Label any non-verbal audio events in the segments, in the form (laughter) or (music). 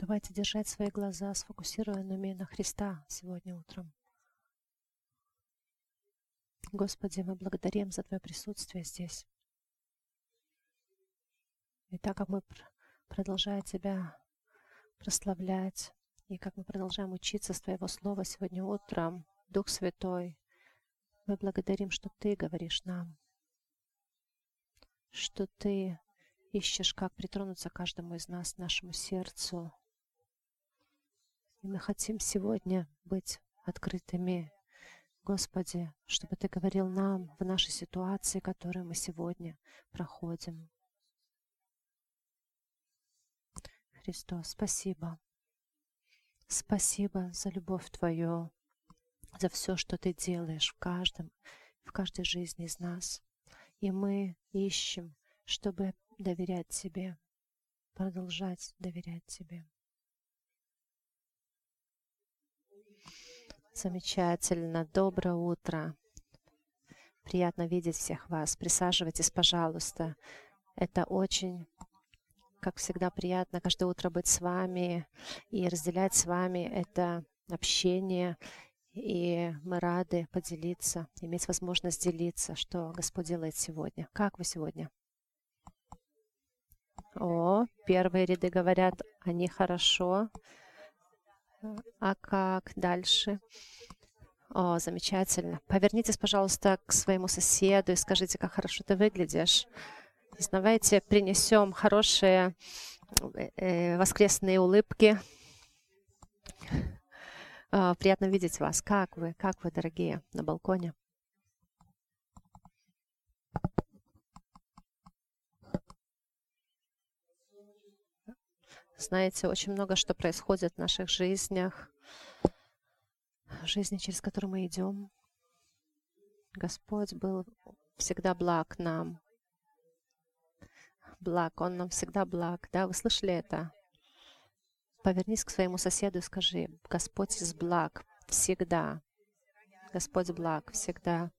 Давайте держать свои глаза сфокусированными на Христа сегодня утром. Господи, мы благодарим за Твое присутствие здесь. И так как мы продолжаем Тебя прославлять, и как мы продолжаем учиться с Твоего Слова сегодня утром, Дух Святой, мы благодарим, что Ты говоришь нам, что Ты ищешь, как притронуться каждому из нас, нашему сердцу. И мы хотим сегодня быть открытыми, Господи, чтобы Ты говорил нам в нашей ситуации, которую мы сегодня проходим. Христос, спасибо. Спасибо за любовь Твою, за все, что Ты делаешь в каждом, в каждой жизни из нас. И мы ищем, чтобы доверять Тебе, продолжать доверять Тебе. Замечательно. Доброе утро. Приятно видеть всех вас. Присаживайтесь, пожалуйста. Это очень как всегда, приятно каждое утро быть с вами и разделять с вами это общение. И мы рады поделиться, иметь возможность делиться, что Господь делает сегодня. Как вы сегодня? О, первые ряды говорят, они хорошо. А как дальше? О, замечательно. Повернитесь, пожалуйста, к своему соседу и скажите, как хорошо ты выглядишь. Давайте принесем хорошие э, воскресные улыбки. Э, приятно видеть вас. Как вы? Как вы, дорогие, на балконе? Знаете, очень много что происходит в наших жизнях, жизни, через которую мы идем. Господь был всегда благ нам благ, Он нам всегда благ. Да, вы слышали это? Повернись к своему соседу и скажи, Господь из благ всегда. Господь благ всегда.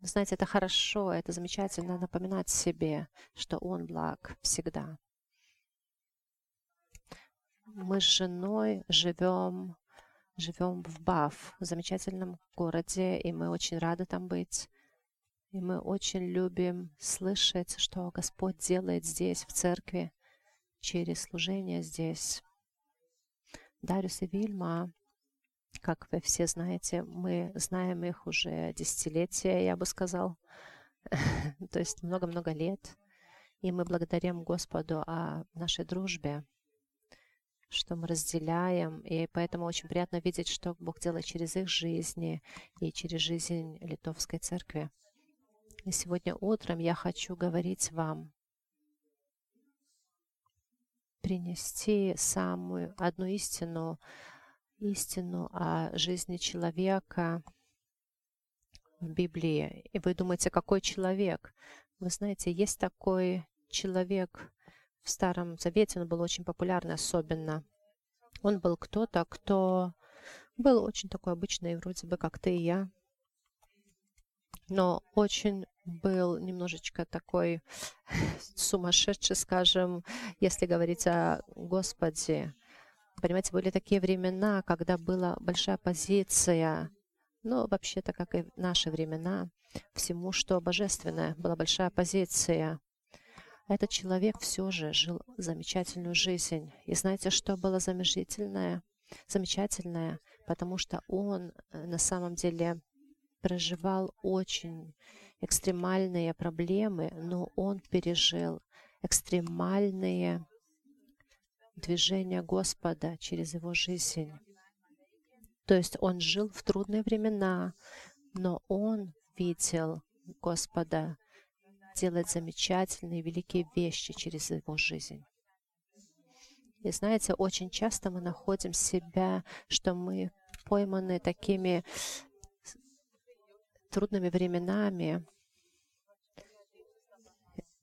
Знаете, это хорошо, это замечательно напоминать себе, что Он благ всегда. Мы с женой живем, живем в Баф, в замечательном городе, и мы очень рады там быть. И мы очень любим слышать, что Господь делает здесь, в церкви, через служение здесь. Дариус и Вильма, как вы все знаете, мы знаем их уже десятилетия, я бы сказал, (laughs) то есть много-много лет. И мы благодарим Господу о нашей дружбе, что мы разделяем, и поэтому очень приятно видеть, что Бог делает через их жизни и через жизнь Литовской церкви. И сегодня утром я хочу говорить вам, принести самую одну истину, истину о жизни человека в Библии. И вы думаете, какой человек? Вы знаете, есть такой человек в Старом Завете, он был очень популярный особенно. Он был кто-то, кто был очень такой обычный, вроде бы, как ты и я, но очень был немножечко такой (laughs) сумасшедший, скажем, если говорить о Господе. Понимаете, были такие времена, когда была большая позиция, ну, вообще-то, как и в наши времена, всему, что божественное, была большая позиция. Этот человек все же жил замечательную жизнь. И знаете, что было замечательное? Замечательное, потому что он э, на самом деле проживал очень экстремальные проблемы, но он пережил экстремальные движения Господа через его жизнь. То есть он жил в трудные времена, но он видел Господа делать замечательные, великие вещи через его жизнь. И знаете, очень часто мы находим себя, что мы пойманы такими трудными временами,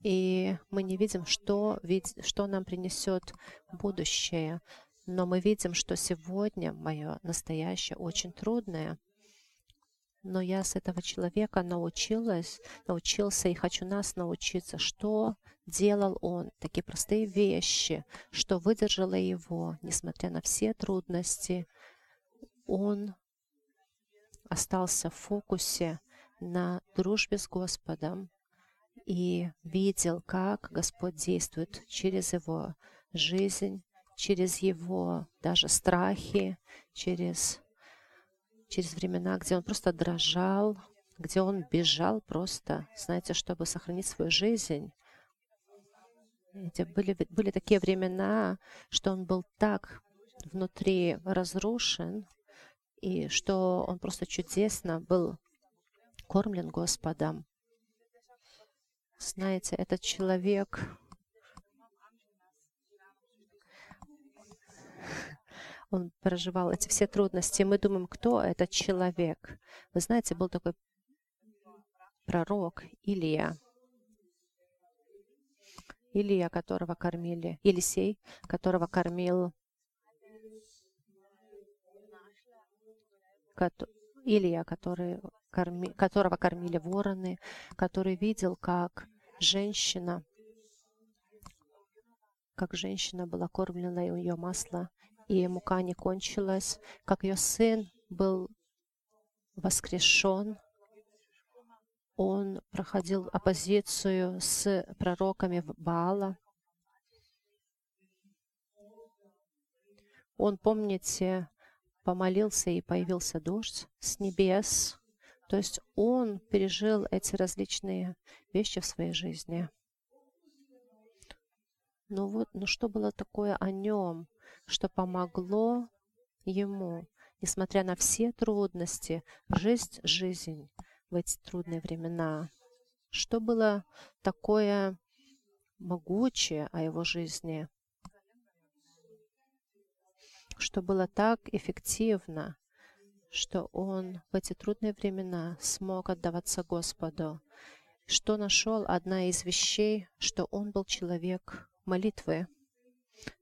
и мы не видим, что, что нам принесет будущее. Но мы видим, что сегодня мое настоящее очень трудное. Но я с этого человека научилась, научился и хочу нас научиться, что делал он, такие простые вещи, что выдержало его, несмотря на все трудности. Он остался в фокусе на дружбе с Господом и видел, как Господь действует через его жизнь, через его даже страхи, через, через времена, где он просто дрожал, где он бежал просто, знаете, чтобы сохранить свою жизнь. Эти были, были такие времена, что он был так внутри разрушен, и что он просто чудесно был кормлен Господом. Знаете, этот человек он проживал эти все трудности. Мы думаем, кто этот человек. Вы знаете, был такой пророк Илия. Илия, которого кормили, Елисей, которого кормил Илия, который, корми, которого кормили вороны, который видел, как женщина, как женщина была кормлена, и у нее масло, и мука не кончилась, как ее сын был воскрешен, он проходил оппозицию с пророками Баала. Он, помните, помолился и появился дождь с небес. То есть он пережил эти различные вещи в своей жизни. Но вот, ну что было такое о нем, что помогло ему, несмотря на все трудности, жить жизнь в эти трудные времена? Что было такое могучее о его жизни? что было так эффективно, что он в эти трудные времена смог отдаваться Господу, что нашел одна из вещей, что он был человек молитвы.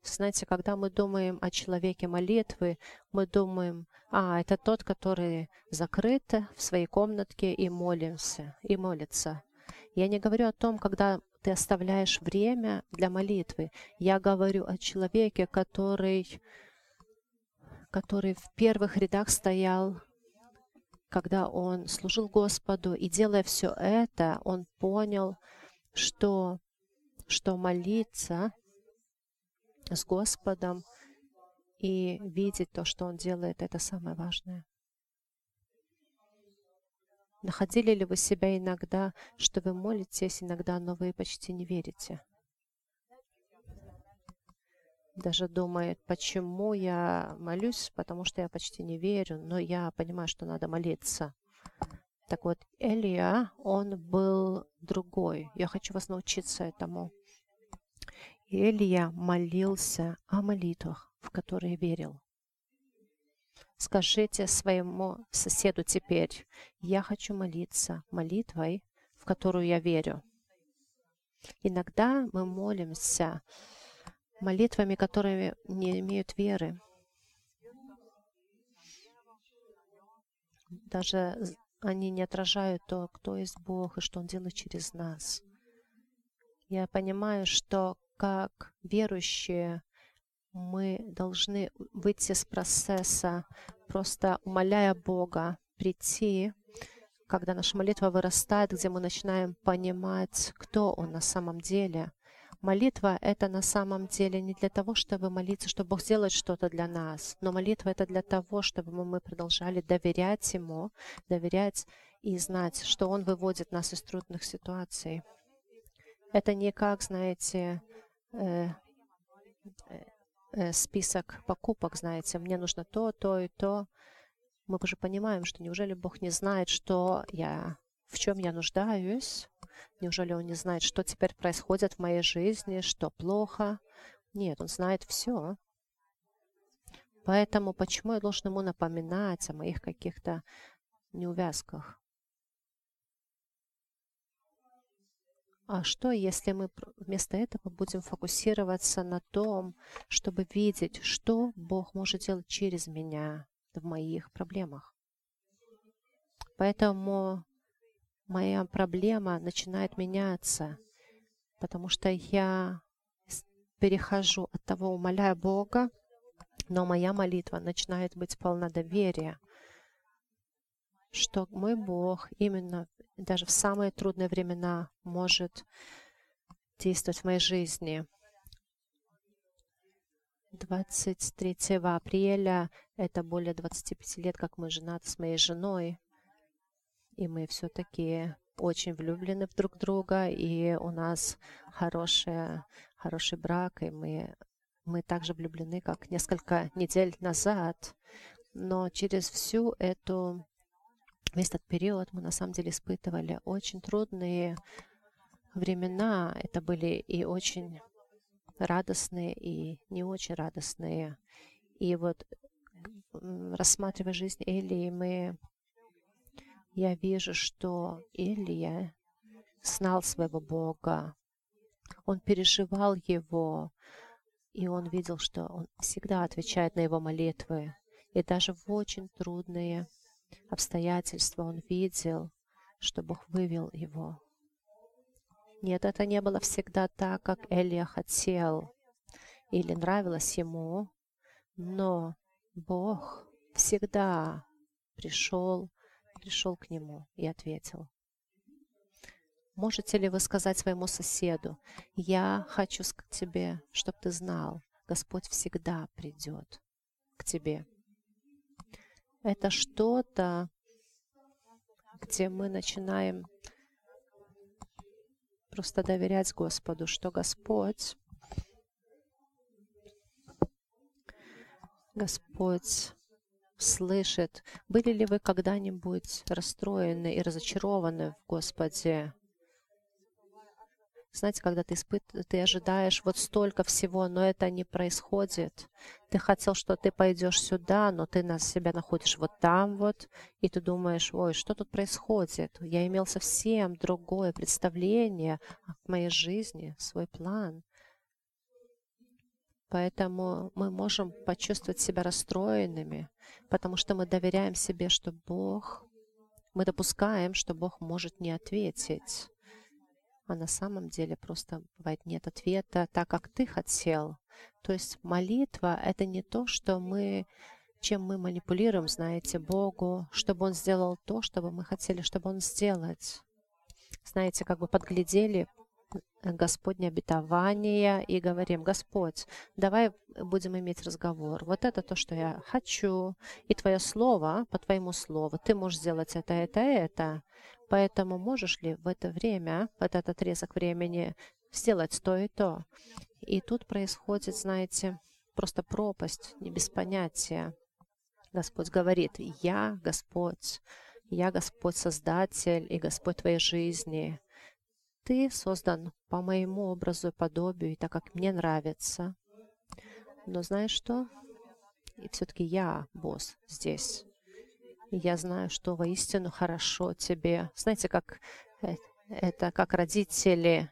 Знаете, когда мы думаем о человеке молитвы, мы думаем, а, это тот, который закрыт в своей комнатке и молимся, и молится. Я не говорю о том, когда ты оставляешь время для молитвы. Я говорю о человеке, который который в первых рядах стоял, когда он служил Господу, и делая все это, он понял, что, что молиться с Господом и видеть то, что он делает, это самое важное. Находили ли вы себя иногда, что вы молитесь иногда, но вы почти не верите? даже думает, почему я молюсь, потому что я почти не верю, но я понимаю, что надо молиться. Так вот, Элия, он был другой. Я хочу вас научиться этому. Элия молился о молитвах, в которые верил. Скажите своему соседу теперь, я хочу молиться молитвой, в которую я верю. Иногда мы молимся молитвами, которые не имеют веры. Даже они не отражают то, кто есть Бог и что Он делает через нас. Я понимаю, что как верующие мы должны выйти с процесса, просто умоляя Бога прийти, когда наша молитва вырастает, где мы начинаем понимать, кто Он на самом деле – Молитва — это на самом деле не для того, чтобы молиться, чтобы Бог сделает что-то для нас, но молитва — это для того, чтобы мы продолжали доверять Ему, доверять и знать, что Он выводит нас из трудных ситуаций. Это не как, знаете, э, э, список покупок, знаете, мне нужно то, то и то. Мы уже понимаем, что неужели Бог не знает, что я, в чем я нуждаюсь, Неужели он не знает, что теперь происходит в моей жизни, что плохо? Нет, он знает все. Поэтому почему я должен ему напоминать о моих каких-то неувязках? А что, если мы вместо этого будем фокусироваться на том, чтобы видеть, что Бог может делать через меня в моих проблемах? Поэтому моя проблема начинает меняться, потому что я перехожу от того, умоляя Бога, но моя молитва начинает быть полна доверия, что мой Бог именно даже в самые трудные времена может действовать в моей жизни. 23 апреля, это более 25 лет, как мы женаты с моей женой, и мы все-таки очень влюблены в друг друга, и у нас хорошая, хороший брак, и мы, мы также влюблены, как несколько недель назад. Но через всю эту, весь этот период мы на самом деле испытывали очень трудные времена. Это были и очень радостные, и не очень радостные. И вот рассматривая жизнь Элии, мы я вижу, что Илья знал своего Бога. Он переживал его, и он видел, что он всегда отвечает на его молитвы. И даже в очень трудные обстоятельства он видел, что Бог вывел его. Нет, это не было всегда так, как Элия хотел или нравилось ему, но Бог всегда пришел пришел к нему и ответил. Можете ли вы сказать своему соседу, я хочу к тебе, чтобы ты знал, Господь всегда придет к тебе. Это что-то, где мы начинаем просто доверять Господу, что Господь, Господь слышит. Были ли вы когда-нибудь расстроены и разочарованы в Господе? Знаете, когда ты, испыт... ты ожидаешь вот столько всего, но это не происходит. Ты хотел, что ты пойдешь сюда, но ты на себя находишь вот там вот, и ты думаешь, ой, что тут происходит? Я имел совсем другое представление о моей жизни, свой план. Поэтому мы можем почувствовать себя расстроенными, потому что мы доверяем себе, что Бог, мы допускаем, что Бог может не ответить. А на самом деле просто бывает нет ответа так, как ты хотел. То есть молитва — это не то, что мы чем мы манипулируем, знаете, Богу, чтобы Он сделал то, что мы хотели, чтобы Он сделать. Знаете, как бы подглядели Господне обетование и говорим, Господь, давай будем иметь разговор. Вот это то, что я хочу. И Твое Слово, по Твоему Слову, Ты можешь сделать это, это, это. Поэтому можешь ли в это время, в этот отрезок времени сделать то и то? И тут происходит, знаете, просто пропасть, не без понятия. Господь говорит, я Господь, я Господь Создатель и Господь твоей жизни. Ты создан по моему образу и подобию, и так как мне нравится. Но знаешь что? И все-таки я босс здесь. Я знаю, что воистину хорошо тебе. Знаете, как э, это как родители.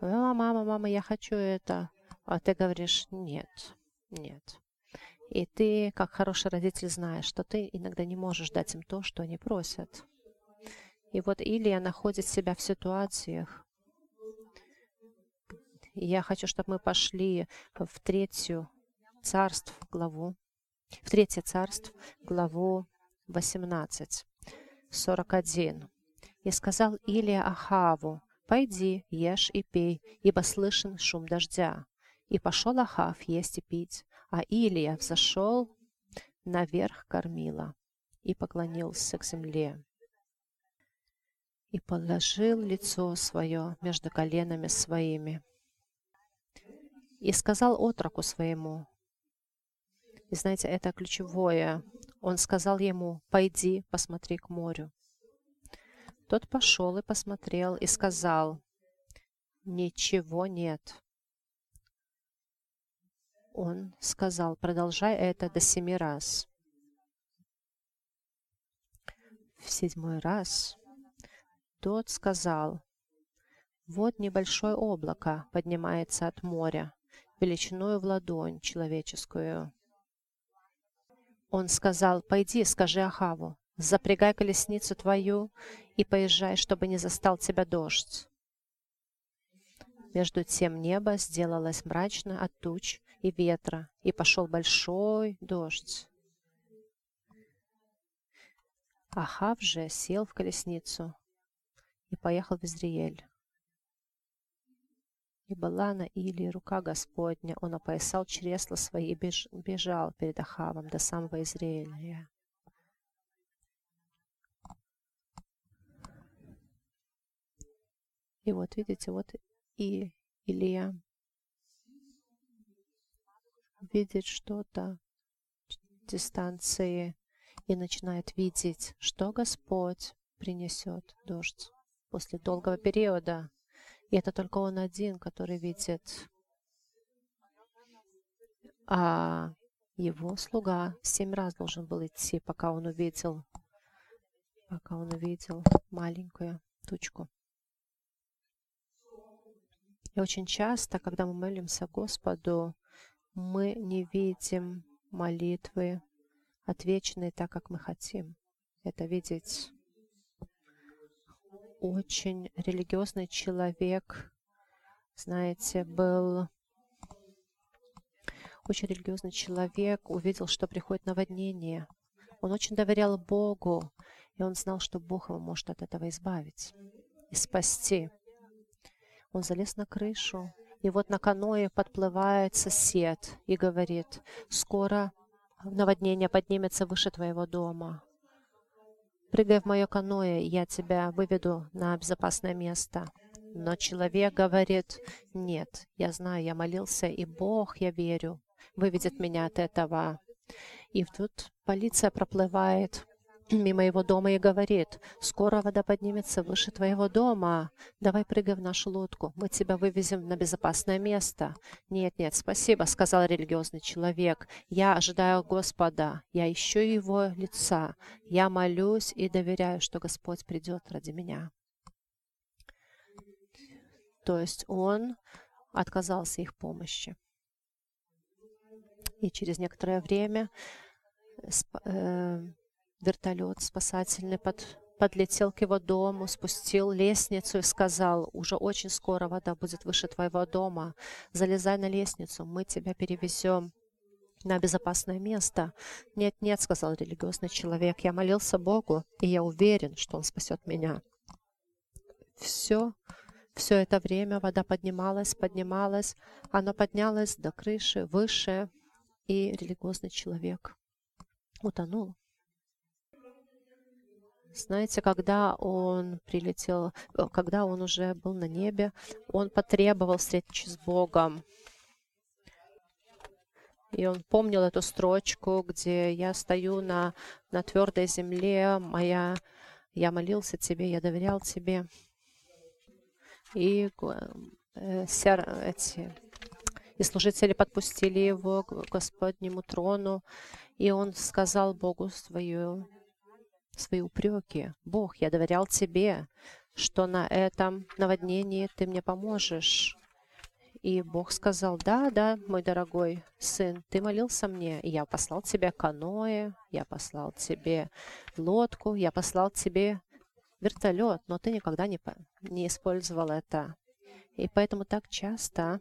«А, мама, мама, я хочу это. А ты говоришь, нет, нет. И ты, как хороший родитель, знаешь, что ты иногда не можешь дать им то, что они просят. И вот Илья находит себя в ситуациях. Я хочу, чтобы мы пошли в третью царств главу, в третье царство, главу 18, 41. «И сказал Илия Ахаву, «Пойди, ешь и пей, ибо слышен шум дождя». И пошел Ахав есть и пить, а Илия взошел наверх кормила и поклонился к земле и положил лицо свое между коленами своими. И сказал отроку своему, и знаете, это ключевое, он сказал ему, пойди, посмотри к морю. Тот пошел и посмотрел, и сказал, ничего нет. Он сказал, продолжай это до семи раз. В седьмой раз тот сказал, «Вот небольшое облако поднимается от моря, величиною в ладонь человеческую». Он сказал, «Пойди, скажи Ахаву, запрягай колесницу твою и поезжай, чтобы не застал тебя дождь. Между тем небо сделалось мрачно от туч и ветра, и пошел большой дождь. Ахав же сел в колесницу и поехал в Израиль. И была на Илии рука Господня, он опоясал чресла свои и беж, бежал перед Ахавом до самого Израиля. И вот видите, вот и Илья видит что-то дистанции и начинает видеть, что Господь принесет дождь после долгого периода. И это только он один, который видит. А его слуга семь раз должен был идти, пока он увидел, пока он увидел маленькую тучку. И очень часто, когда мы молимся Господу, мы не видим молитвы отвеченные так, как мы хотим. Это видеть очень религиозный человек, знаете, был очень религиозный человек, увидел, что приходит наводнение. Он очень доверял Богу, и он знал, что Бог его может от этого избавить и спасти. Он залез на крышу, и вот на каное подплывает сосед и говорит, скоро наводнение поднимется выше твоего дома. Прыгай в мое каноэ, я тебя выведу на безопасное место. Но человек говорит, нет, я знаю, я молился, и Бог, я верю, выведет меня от этого. И тут полиция проплывает мимо его дома и говорит, «Скоро вода поднимется выше твоего дома. Давай прыгай в нашу лодку, мы тебя вывезем на безопасное место». «Нет, нет, спасибо», — сказал религиозный человек. «Я ожидаю Господа, я ищу Его лица, я молюсь и доверяю, что Господь придет ради меня». То есть он отказался их помощи. И через некоторое время э, Вертолет спасательный под, подлетел к его дому, спустил лестницу и сказал, уже очень скоро вода будет выше твоего дома. Залезай на лестницу, мы тебя перевезем на безопасное место. «Нет, нет», — сказал религиозный человек, — «я молился Богу, и я уверен, что Он спасет меня». Все, все это время вода поднималась, поднималась, она поднялась до крыши, выше, и религиозный человек утонул. Знаете, когда он прилетел, э, когда он уже был на небе, он потребовал встречи с Богом. И он помнил эту строчку, где я стою на, на твердой земле, моя, я молился тебе, я доверял тебе. И э, эти, и служители подпустили его к Господнему трону, и он сказал Богу свою свои упреки. Бог, я доверял Тебе, что на этом наводнении Ты мне поможешь. И Бог сказал, да, да, мой дорогой сын, ты молился мне, и я послал тебе каноэ, я послал тебе лодку, я послал тебе вертолет, но ты никогда не, не использовал это. И поэтому так часто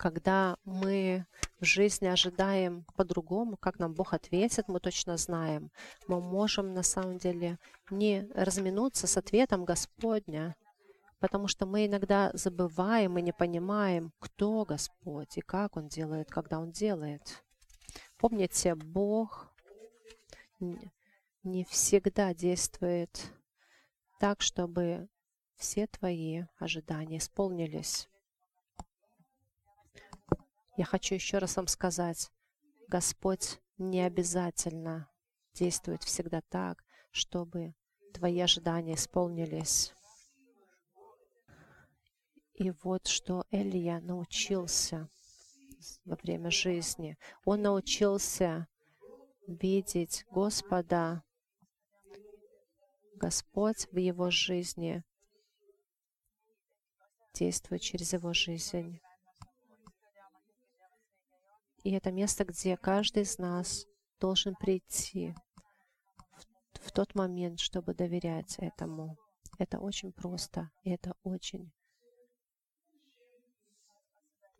когда мы в жизни ожидаем по-другому, как нам Бог ответит, мы точно знаем. Мы можем на самом деле не разминуться с ответом Господня, потому что мы иногда забываем и не понимаем, кто Господь и как Он делает, когда Он делает. Помните, Бог не всегда действует так, чтобы все твои ожидания исполнились. Я хочу еще раз вам сказать, Господь не обязательно действует всегда так, чтобы твои ожидания исполнились. И вот что Элия научился во время жизни. Он научился видеть Господа, Господь в его жизни действует через его жизнь. И это место, где каждый из нас должен прийти в в тот момент, чтобы доверять этому. Это очень просто, и это очень,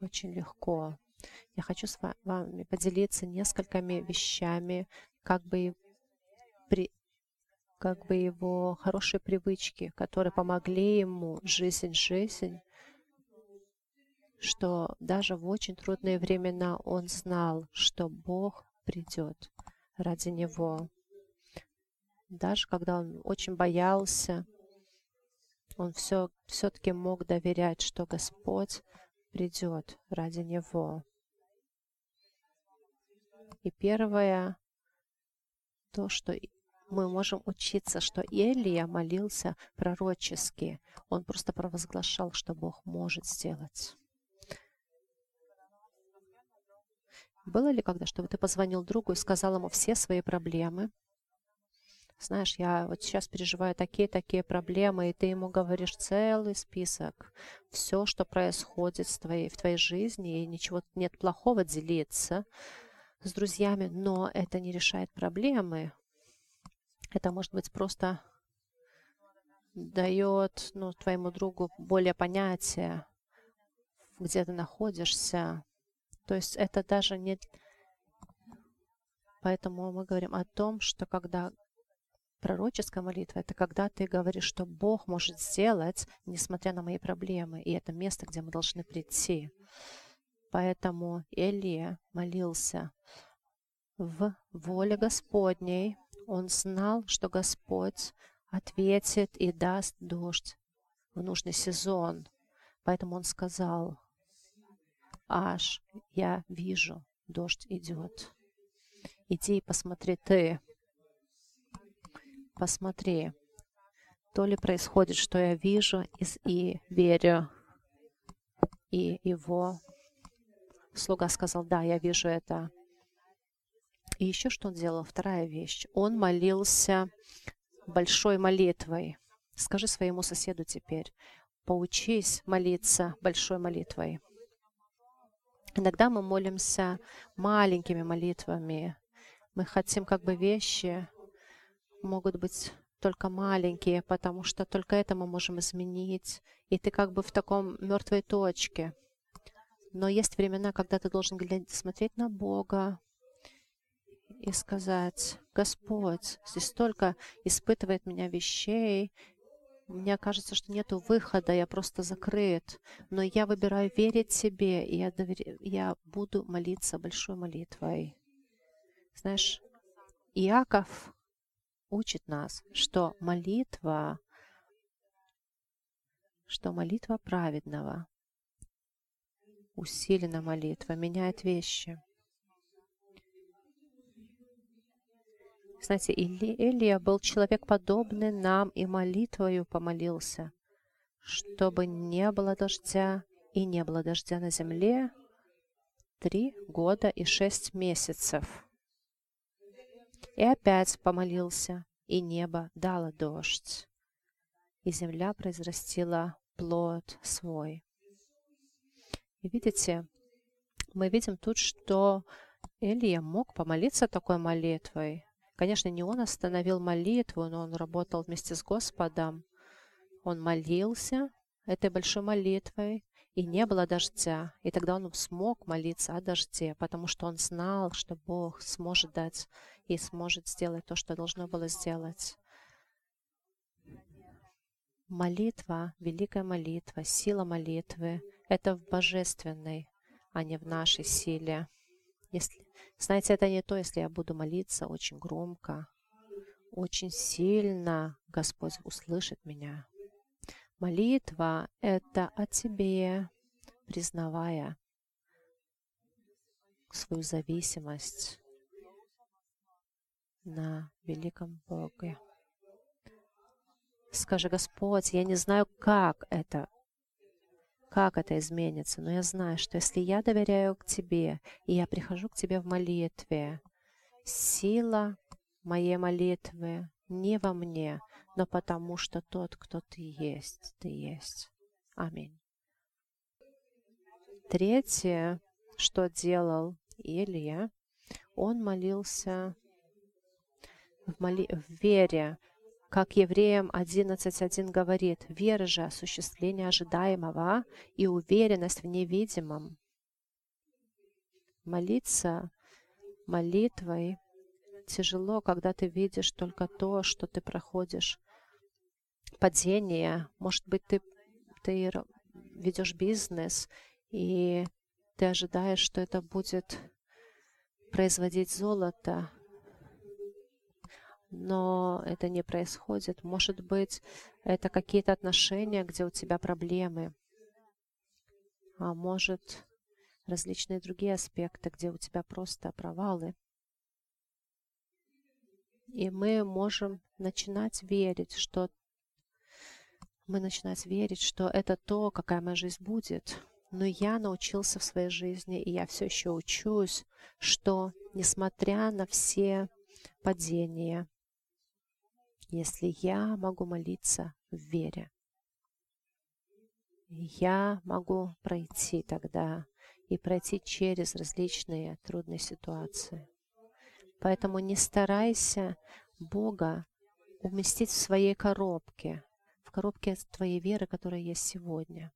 очень легко. Я хочу с вами поделиться несколькими вещами, как бы, при, как бы его хорошие привычки, которые помогли ему жизнь, жизнь, что даже в очень трудные времена он знал, что Бог придет ради него. Даже когда он очень боялся, он все, все-таки мог доверять, что Господь придет ради него. И первое, то, что мы можем учиться, что Илия молился пророчески. Он просто провозглашал, что Бог может сделать. Было ли когда, чтобы ты позвонил другу и сказал ему все свои проблемы? Знаешь, я вот сейчас переживаю такие-такие проблемы, и ты ему говоришь целый список, все, что происходит в твоей, в твоей жизни, и ничего нет плохого делиться с друзьями, но это не решает проблемы. Это может быть просто дает ну, твоему другу более понятие, где ты находишься, то есть это даже не... Поэтому мы говорим о том, что когда пророческая молитва — это когда ты говоришь, что Бог может сделать, несмотря на мои проблемы, и это место, где мы должны прийти. Поэтому Илия молился в воле Господней. Он знал, что Господь ответит и даст дождь в нужный сезон. Поэтому он сказал, аж я вижу, дождь идет. Иди и посмотри ты. Посмотри. То ли происходит, что я вижу и, верю. И его слуга сказал, да, я вижу это. И еще что он делал? Вторая вещь. Он молился большой молитвой. Скажи своему соседу теперь, поучись молиться большой молитвой. Иногда мы молимся маленькими молитвами. Мы хотим как бы вещи могут быть только маленькие, потому что только это мы можем изменить. И ты как бы в таком мертвой точке. Но есть времена, когда ты должен глядеть, смотреть на Бога и сказать, Господь, здесь столько испытывает меня вещей, мне кажется, что нет выхода, я просто закрыт. Но я выбираю верить тебе, и я, довер... я буду молиться большой молитвой. Знаешь, Иаков учит нас, что молитва, что молитва праведного, усилена молитва, меняет вещи. Знаете, Или, Илия был человек подобный нам и молитвою помолился, чтобы не было дождя и не было дождя на земле три года и шесть месяцев. И опять помолился, и небо дало дождь, и земля произрастила плод свой. И видите, мы видим тут, что Илья мог помолиться такой молитвой, Конечно, не он остановил молитву, но он работал вместе с Господом. Он молился этой большой молитвой, и не было дождя. И тогда он смог молиться о дожде, потому что он знал, что Бог сможет дать и сможет сделать то, что должно было сделать. Молитва, великая молитва, сила молитвы — это в божественной, а не в нашей силе. Если, знаете, это не то, если я буду молиться очень громко, очень сильно, Господь услышит меня. Молитва — это о тебе, признавая свою зависимость на великом Боге. Скажи, Господь, я не знаю, как это как это изменится, но я знаю, что если я доверяю к Тебе, и я прихожу к Тебе в молитве, сила моей молитвы не во мне, но потому что тот, кто Ты есть, Ты есть. Аминь. Третье, что делал Илья, он молился в, моли... в вере, как Евреям 11.1 говорит, вера же осуществление ожидаемого и уверенность в невидимом. Молиться молитвой тяжело, когда ты видишь только то, что ты проходишь. Падение. Может быть, ты, ты ведешь бизнес, и ты ожидаешь, что это будет производить золото, но это не происходит. Может быть, это какие-то отношения, где у тебя проблемы, а может, различные другие аспекты, где у тебя просто провалы. И мы можем начинать верить, что мы начинать верить, что это то, какая моя жизнь будет. Но я научился в своей жизни, и я все еще учусь, что несмотря на все падения, если я могу молиться в вере, я могу пройти тогда и пройти через различные трудные ситуации. Поэтому не старайся Бога уместить в своей коробке, в коробке твоей веры, которая есть сегодня.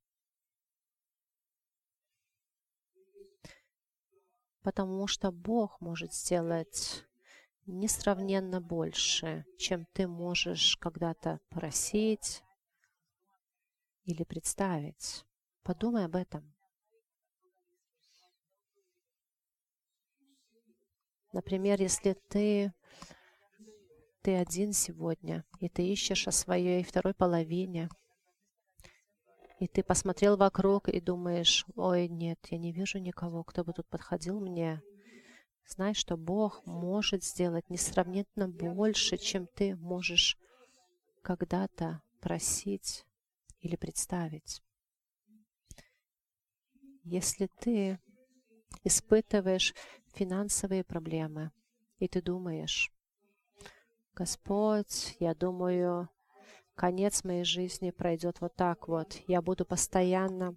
Потому что Бог может сделать несравненно больше, чем ты можешь когда-то просить или представить. Подумай об этом. Например, если ты, ты один сегодня, и ты ищешь о своей второй половине, и ты посмотрел вокруг и думаешь, ой, нет, я не вижу никого, кто бы тут подходил мне. Знай, что Бог может сделать несравненно больше, чем ты можешь когда-то просить или представить. Если ты испытываешь финансовые проблемы, и ты думаешь, Господь, я думаю, конец моей жизни пройдет вот так вот. Я буду постоянно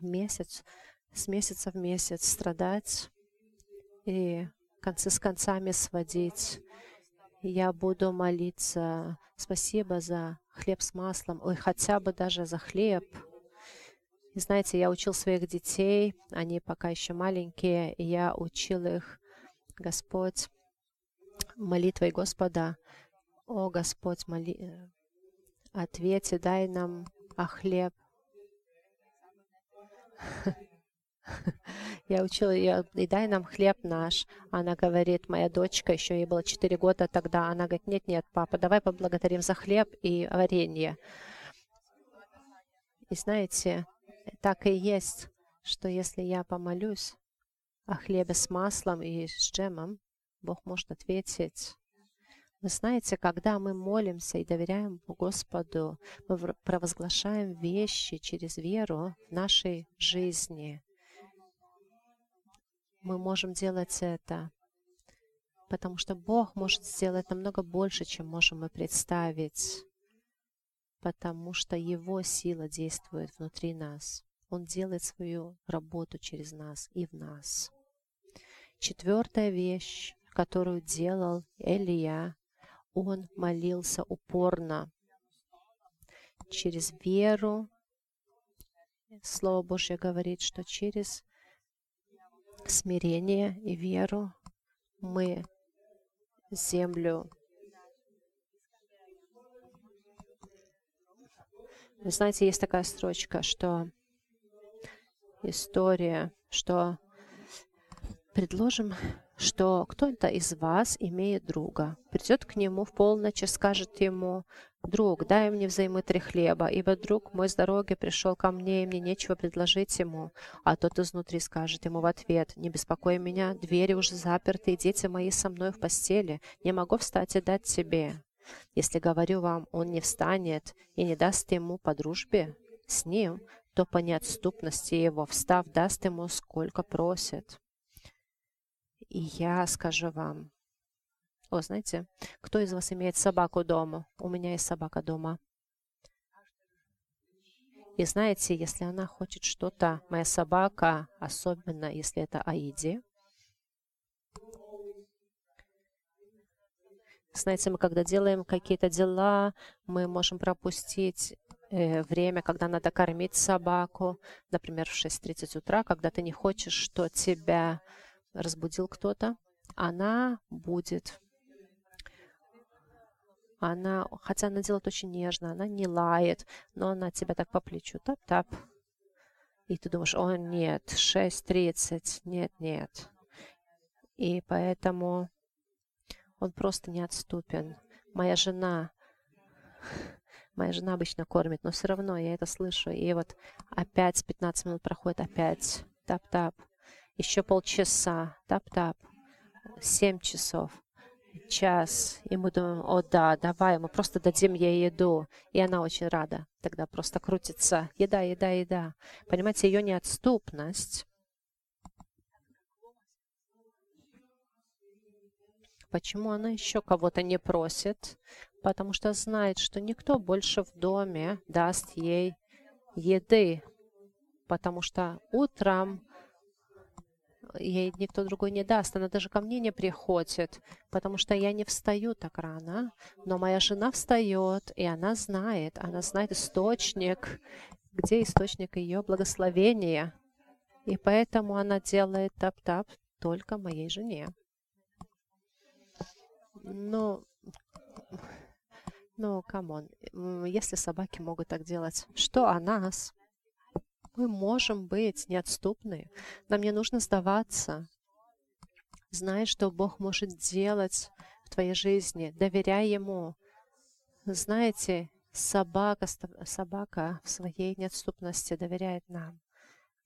месяц, с месяца в месяц страдать и концы с концами сводить. Я буду молиться, спасибо за хлеб с маслом, ой, хотя бы даже за хлеб – и знаете, я учил своих детей, они пока еще маленькие, и я учил их, Господь, молитвой Господа, о Господь, моли... Ответь дай нам о хлеб. (laughs) (laughs) Я учила ее, и дай нам хлеб наш. Она говорит, моя дочка, еще ей было 4 года тогда, она говорит, нет, нет, папа, давай поблагодарим за хлеб и варенье. И знаете, так и есть, что если я помолюсь о хлебе с маслом и с джемом, Бог может ответить. Вы знаете, когда мы молимся и доверяем Господу, мы провозглашаем вещи через веру в нашей жизни. Мы можем делать это, потому что Бог может сделать намного больше, чем можем мы представить потому что Его сила действует внутри нас. Он делает свою работу через нас и в нас. Четвертая вещь, которую делал Элия, он молился упорно. Через веру, Слово Божье говорит, что через смирение и веру. Мы землю Вы знаете, есть такая строчка, что история, что предложим, что кто-то из вас имеет друга, придет к нему в полночь и скажет ему, «Друг, дай мне взаймы три хлеба, ибо друг мой с дороги пришел ко мне, и мне нечего предложить ему». А тот изнутри скажет ему в ответ, «Не беспокой меня, двери уже заперты, и дети мои со мной в постели, не могу встать и дать тебе». Если говорю вам, он не встанет и не даст ему по дружбе с ним, то по неотступности его, встав, даст ему, сколько просит. И я скажу вам, о, знаете, кто из вас имеет собаку дома? У меня есть собака дома. И знаете, если она хочет что-то, моя собака, особенно если это Аиди, Знаете, мы когда делаем какие-то дела, мы можем пропустить э, время, когда надо кормить собаку, например, в 6.30 утра, когда ты не хочешь, что тебя разбудил кто-то, она будет она, хотя она делает очень нежно, она не лает, но она тебя так по плечу тап-тап. И ты думаешь, о нет, 6.30, нет, нет. И поэтому он просто неотступен. Моя жена, моя жена обычно кормит, но все равно я это слышу. И вот опять 15 минут проходит, опять тап-тап. Еще полчаса, тап-тап. 7 часов час, и мы думаем, о да, давай, мы просто дадим ей еду. И она очень рада. Тогда просто крутится еда, еда, еда. Понимаете, ее неотступность Почему она еще кого-то не просит? Потому что знает, что никто больше в доме даст ей еды. Потому что утром ей никто другой не даст. Она даже ко мне не приходит, потому что я не встаю так рано. Но моя жена встает, и она знает, она знает источник, где источник ее благословения. И поэтому она делает тап-тап только моей жене. Ну, ну, come on, если собаки могут так делать, что о нас? Мы можем быть неотступны. Нам не нужно сдаваться. Знай, что Бог может делать в твоей жизни. Доверяй Ему. Знаете, собака, собака в своей неотступности доверяет нам.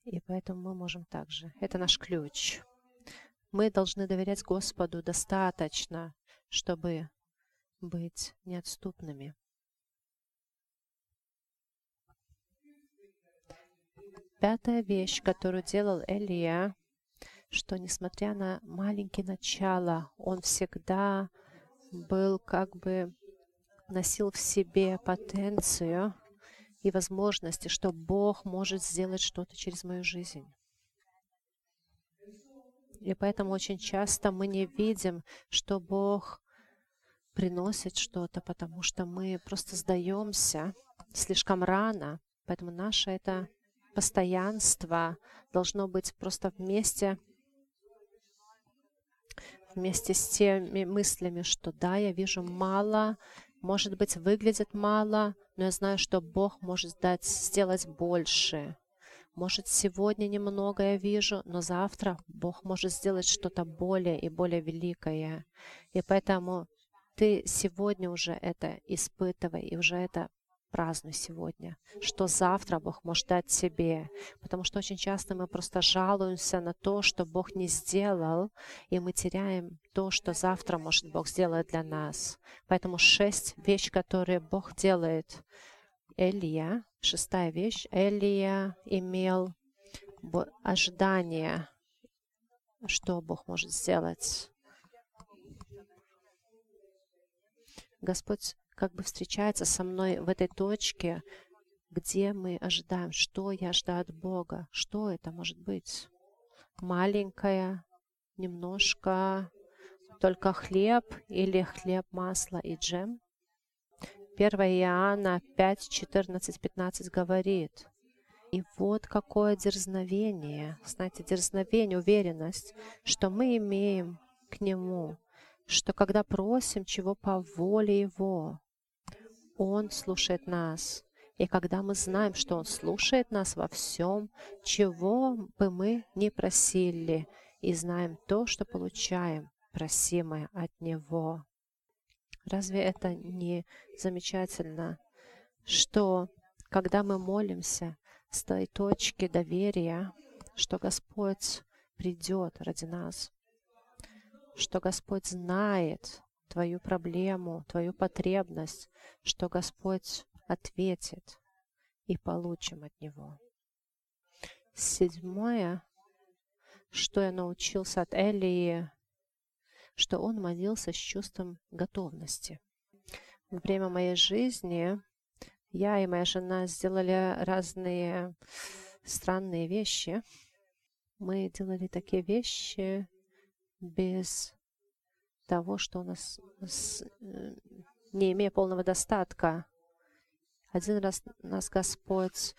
И поэтому мы можем также. Это наш ключ. Мы должны доверять Господу достаточно, чтобы быть неотступными. Пятая вещь, которую делал Элия, что несмотря на маленькие начала, он всегда был как бы носил в себе потенцию и возможности, что Бог может сделать что-то через мою жизнь. И поэтому очень часто мы не видим, что Бог приносит что-то, потому что мы просто сдаемся слишком рано. Поэтому наше это постоянство должно быть просто вместе, вместе с теми мыслями, что да, я вижу мало, может быть, выглядит мало, но я знаю, что Бог может дать, сделать больше. Может, сегодня немного я вижу, но завтра Бог может сделать что-то более и более великое. И поэтому ты сегодня уже это испытывай и уже это празднуй сегодня, что завтра Бог может дать тебе. Потому что очень часто мы просто жалуемся на то, что Бог не сделал, и мы теряем то, что завтра может Бог сделать для нас. Поэтому шесть вещей, которые Бог делает. Элия, шестая вещь, Элия имел ожидание, что Бог может сделать. Господь как бы встречается со мной в этой точке, где мы ожидаем, что я ожидаю от Бога, что это может быть. Маленькое, немножко, только хлеб или хлеб, масло и джем. 1 Иоанна 5, 14, 15 говорит, и вот какое дерзновение, знаете, дерзновение, уверенность, что мы имеем к Нему, что когда просим чего по воле Его, он слушает нас. И когда мы знаем, что Он слушает нас во всем, чего бы мы ни просили, и знаем то, что получаем, просимое от Него. Разве это не замечательно, что когда мы молимся с той точки доверия, что Господь придет ради нас, что Господь знает, твою проблему, твою потребность, что Господь ответит и получим от Него. Седьмое, что я научился от Элии, что он молился с чувством готовности. Во время моей жизни я и моя жена сделали разные странные вещи. Мы делали такие вещи без того, что у нас, э, не имея полного достатка. Один раз нас Господь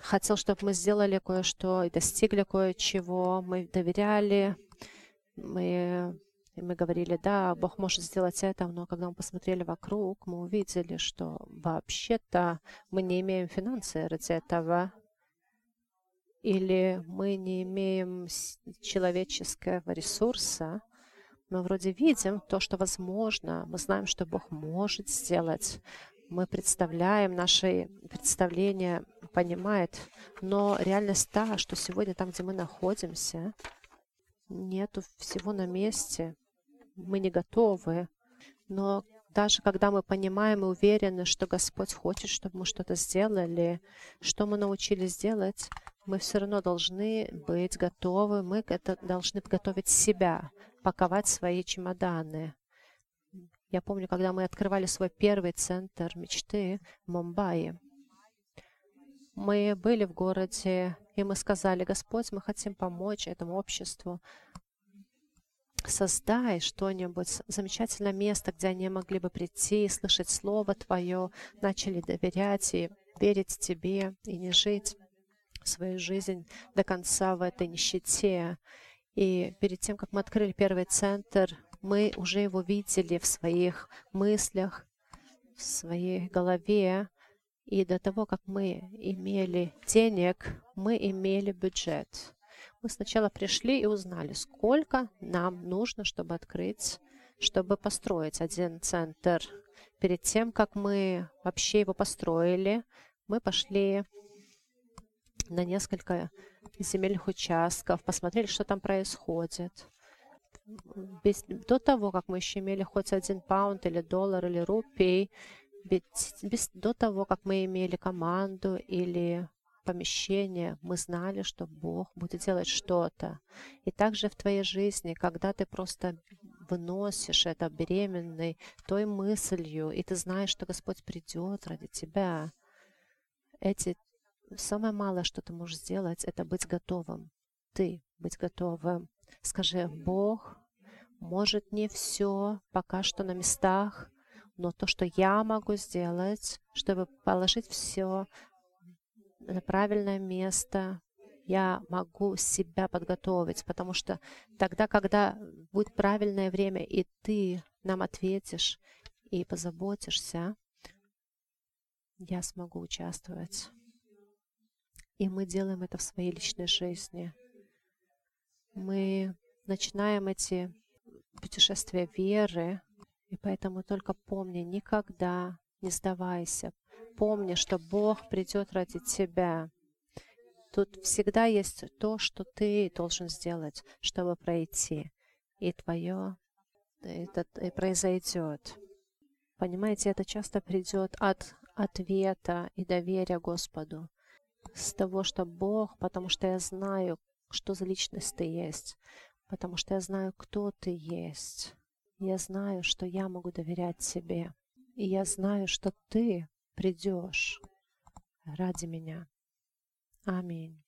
хотел, чтобы мы сделали кое-что и достигли кое-чего. Мы доверяли, мы, мы говорили, да, Бог может сделать это, но когда мы посмотрели вокруг, мы увидели, что вообще-то мы не имеем финансы ради этого, или мы не имеем человеческого ресурса, мы вроде видим то, что возможно, мы знаем, что Бог может сделать, мы представляем, наши представления понимает, но реальность та, что сегодня там, где мы находимся, нету всего на месте, мы не готовы, но даже когда мы понимаем и уверены, что Господь хочет, чтобы мы что-то сделали, что мы научились делать, мы все равно должны быть готовы, мы это должны готовить себя, паковать свои чемоданы. Я помню, когда мы открывали свой первый центр мечты в Мумбаи, мы были в городе, и мы сказали, Господь, мы хотим помочь этому обществу. Создай что-нибудь, замечательное место, где они могли бы прийти, слышать Слово Твое, начали доверять и верить Тебе, и не жить свою жизнь до конца в этой нищете. И перед тем, как мы открыли первый центр, мы уже его видели в своих мыслях, в своей голове. И до того, как мы имели денег, мы имели бюджет. Мы сначала пришли и узнали, сколько нам нужно, чтобы открыть, чтобы построить один центр. Перед тем, как мы вообще его построили, мы пошли на несколько земельных участков, посмотрели, что там происходит без, до того, как мы еще имели хоть один паунд или доллар или рупий, без, без, до того, как мы имели команду или помещение, мы знали, что Бог будет делать что-то. И также в твоей жизни, когда ты просто выносишь это беременной той мыслью, и ты знаешь, что Господь придет ради тебя, эти самое малое, что ты можешь сделать, это быть готовым. Ты быть готовым. Скажи, Бог может не все пока что на местах, но то, что я могу сделать, чтобы положить все на правильное место, я могу себя подготовить, потому что тогда, когда будет правильное время, и ты нам ответишь и позаботишься, я смогу участвовать. И мы делаем это в своей личной жизни. Мы начинаем эти путешествия веры, и поэтому только помни, никогда не сдавайся. Помни, что Бог придет ради тебя. Тут всегда есть то, что ты должен сделать, чтобы пройти. И твое это и произойдет. Понимаете, это часто придет от ответа и доверия Господу. С того, что Бог, потому что я знаю, что за личность ты есть потому что я знаю, кто ты есть. Я знаю, что я могу доверять тебе. И я знаю, что ты придешь ради меня. Аминь.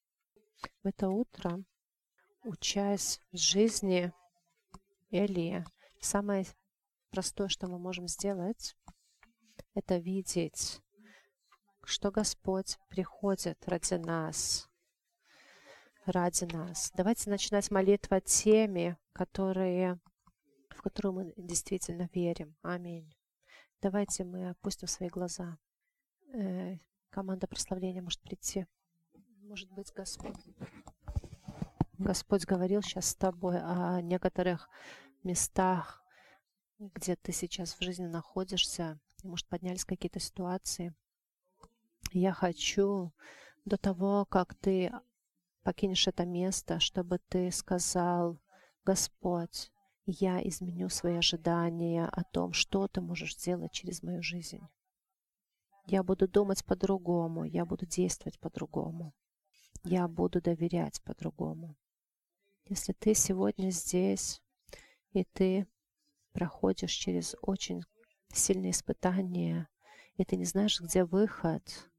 В это утро, учась жизни Илии, самое простое, что мы можем сделать, это видеть, что Господь приходит ради нас, ради нас. Давайте начинать молитву о теме, которые, в которую мы действительно верим. Аминь. Давайте мы опустим свои глаза. Э, команда прославления может прийти. Может быть, Господь. Господь говорил сейчас с тобой о некоторых местах, где ты сейчас в жизни находишься. Может, поднялись какие-то ситуации. Я хочу до того, как ты покинешь это место, чтобы ты сказал, Господь, я изменю свои ожидания о том, что ты можешь сделать через мою жизнь. Я буду думать по-другому, я буду действовать по-другому. Я буду доверять по-другому. Если ты сегодня здесь, и ты проходишь через очень сильные испытания, и ты не знаешь, где выход,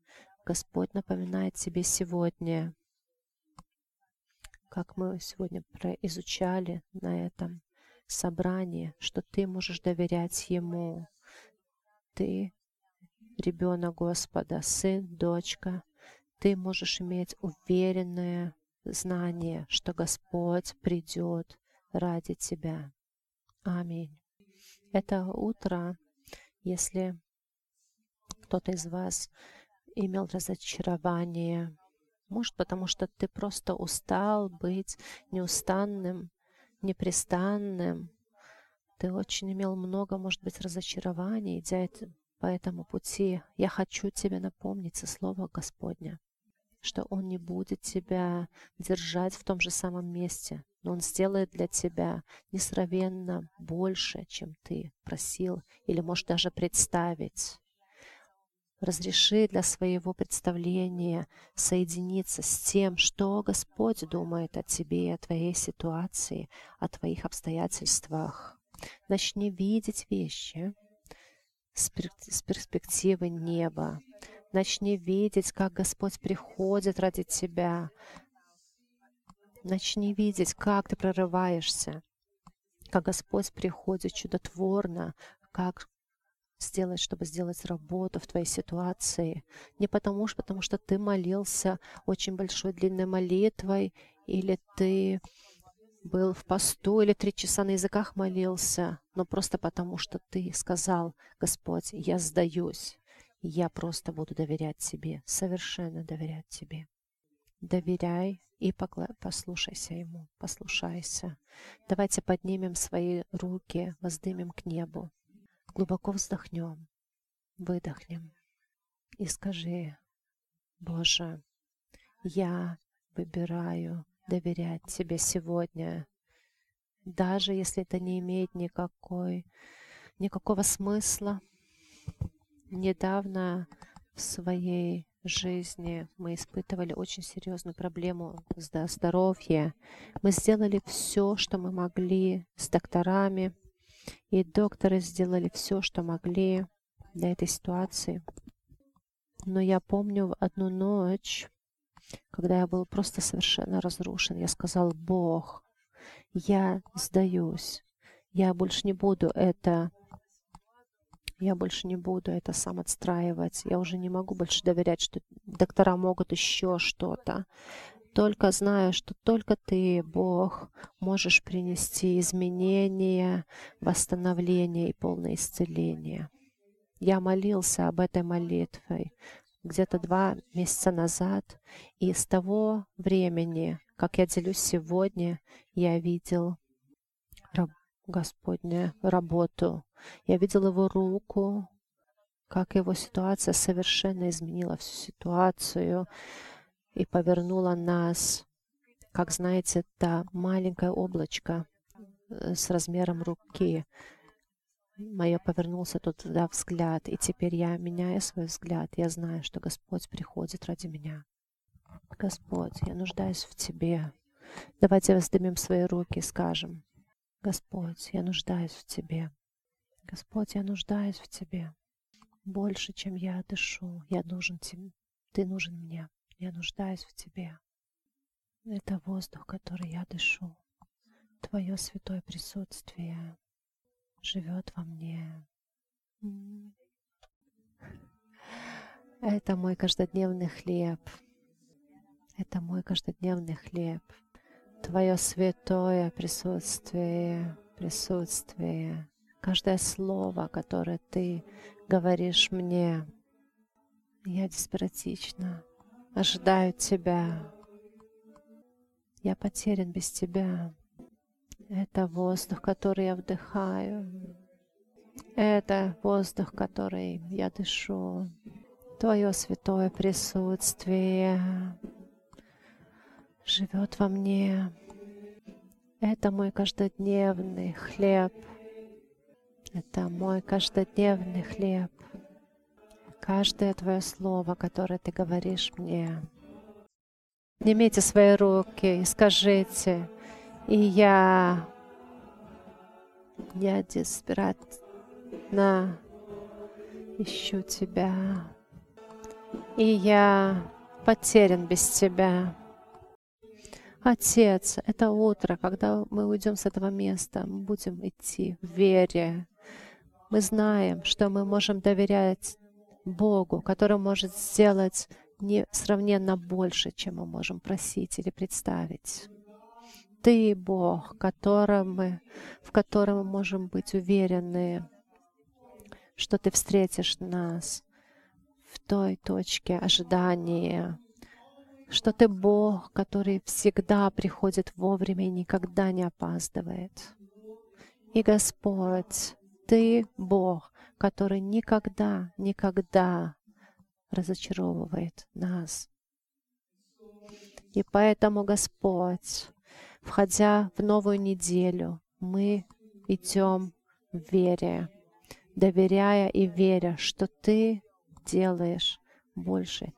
Господь напоминает тебе сегодня, как мы сегодня изучали на этом, собрании, что ты можешь доверять Ему. Ты ребенок Господа, сын, дочка. Ты можешь иметь уверенное знание, что Господь придет ради тебя. Аминь. Это утро, если кто-то из вас имел разочарование, может, потому что ты просто устал быть неустанным, непрестанным. Ты очень имел много, может быть, разочарований, идя по этому пути. Я хочу тебе напомнить со слова Господня, что Он не будет тебя держать в том же самом месте, но Он сделает для тебя несравненно больше, чем ты просил или можешь даже представить. Разреши для своего представления соединиться с тем, что Господь думает о тебе, о твоей ситуации, о твоих обстоятельствах. Начни видеть вещи с перспективы неба. Начни видеть, как Господь приходит ради тебя. Начни видеть, как ты прорываешься, как Господь приходит чудотворно, как сделать, чтобы сделать работу в твоей ситуации. Не потому что, потому что ты молился очень большой длинной молитвой, или ты был в посту, или три часа на языках молился, но просто потому что ты сказал, Господь, я сдаюсь, я просто буду доверять Тебе, совершенно доверять Тебе. Доверяй и послушайся Ему, послушайся. Давайте поднимем свои руки, воздымем к небу. Глубоко вздохнем, выдохнем и скажи, Боже, я выбираю доверять Тебе сегодня, даже если это не имеет никакой, никакого смысла. Недавно в своей жизни мы испытывали очень серьезную проблему с здоровьем. Мы сделали все, что мы могли с докторами, и докторы сделали все, что могли для этой ситуации. Но я помню одну ночь, когда я был просто совершенно разрушен, я сказал, Бог, я сдаюсь, я больше не буду это я больше не буду это сам отстраивать. Я уже не могу больше доверять, что доктора могут еще что-то только знаю, что только Ты, Бог, можешь принести изменения, восстановление и полное исцеление. Я молился об этой молитве где-то два месяца назад, и с того времени, как я делюсь сегодня, я видел Господню работу. Я видел Его руку, как Его ситуация совершенно изменила всю ситуацию и повернула нас, как знаете, та маленькое облачко э, с размером руки. Мое повернулся туда взгляд, и теперь я меняю свой взгляд. Я знаю, что Господь приходит ради меня. Господь, я нуждаюсь в Тебе. Давайте воздымем свои руки и скажем, Господь, я нуждаюсь в Тебе. Господь, я нуждаюсь в Тебе. Больше, чем я дышу, я нужен Тебе. Ты нужен мне. Я нуждаюсь в Тебе. Это воздух, который я дышу. Твое святое присутствие живет во мне. Это мой каждодневный хлеб. Это мой каждодневный хлеб. Твое святое присутствие, присутствие. Каждое слово, которое Ты говоришь мне, я деспиратично ожидаю Тебя. Я потерян без Тебя. Это воздух, который я вдыхаю. Это воздух, который я дышу. Твое святое присутствие живет во мне. Это мой каждодневный хлеб. Это мой каждодневный хлеб каждое Твое слово, которое Ты говоришь мне. Поднимите свои руки и скажите, и я, я деспиратно ищу Тебя, и я потерян без Тебя. Отец, это утро, когда мы уйдем с этого места, мы будем идти в вере. Мы знаем, что мы можем доверять Богу, который может сделать несравненно больше, чем мы можем просить или представить. Ты Бог, которым мы, в котором мы можем быть уверены, что Ты встретишь нас в той точке ожидания, что Ты Бог, который всегда приходит вовремя и никогда не опаздывает. И Господь, Ты Бог, который никогда, никогда разочаровывает нас. И поэтому, Господь, входя в новую неделю, мы идем в вере, доверяя и веря, что Ты делаешь больше,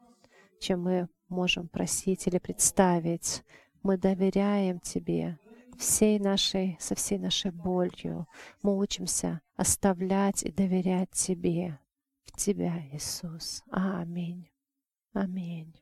чем мы можем просить или представить. Мы доверяем Тебе всей нашей, со всей нашей болью. Мы учимся оставлять и доверять Тебе, в Тебя, Иисус. Аминь. Аминь.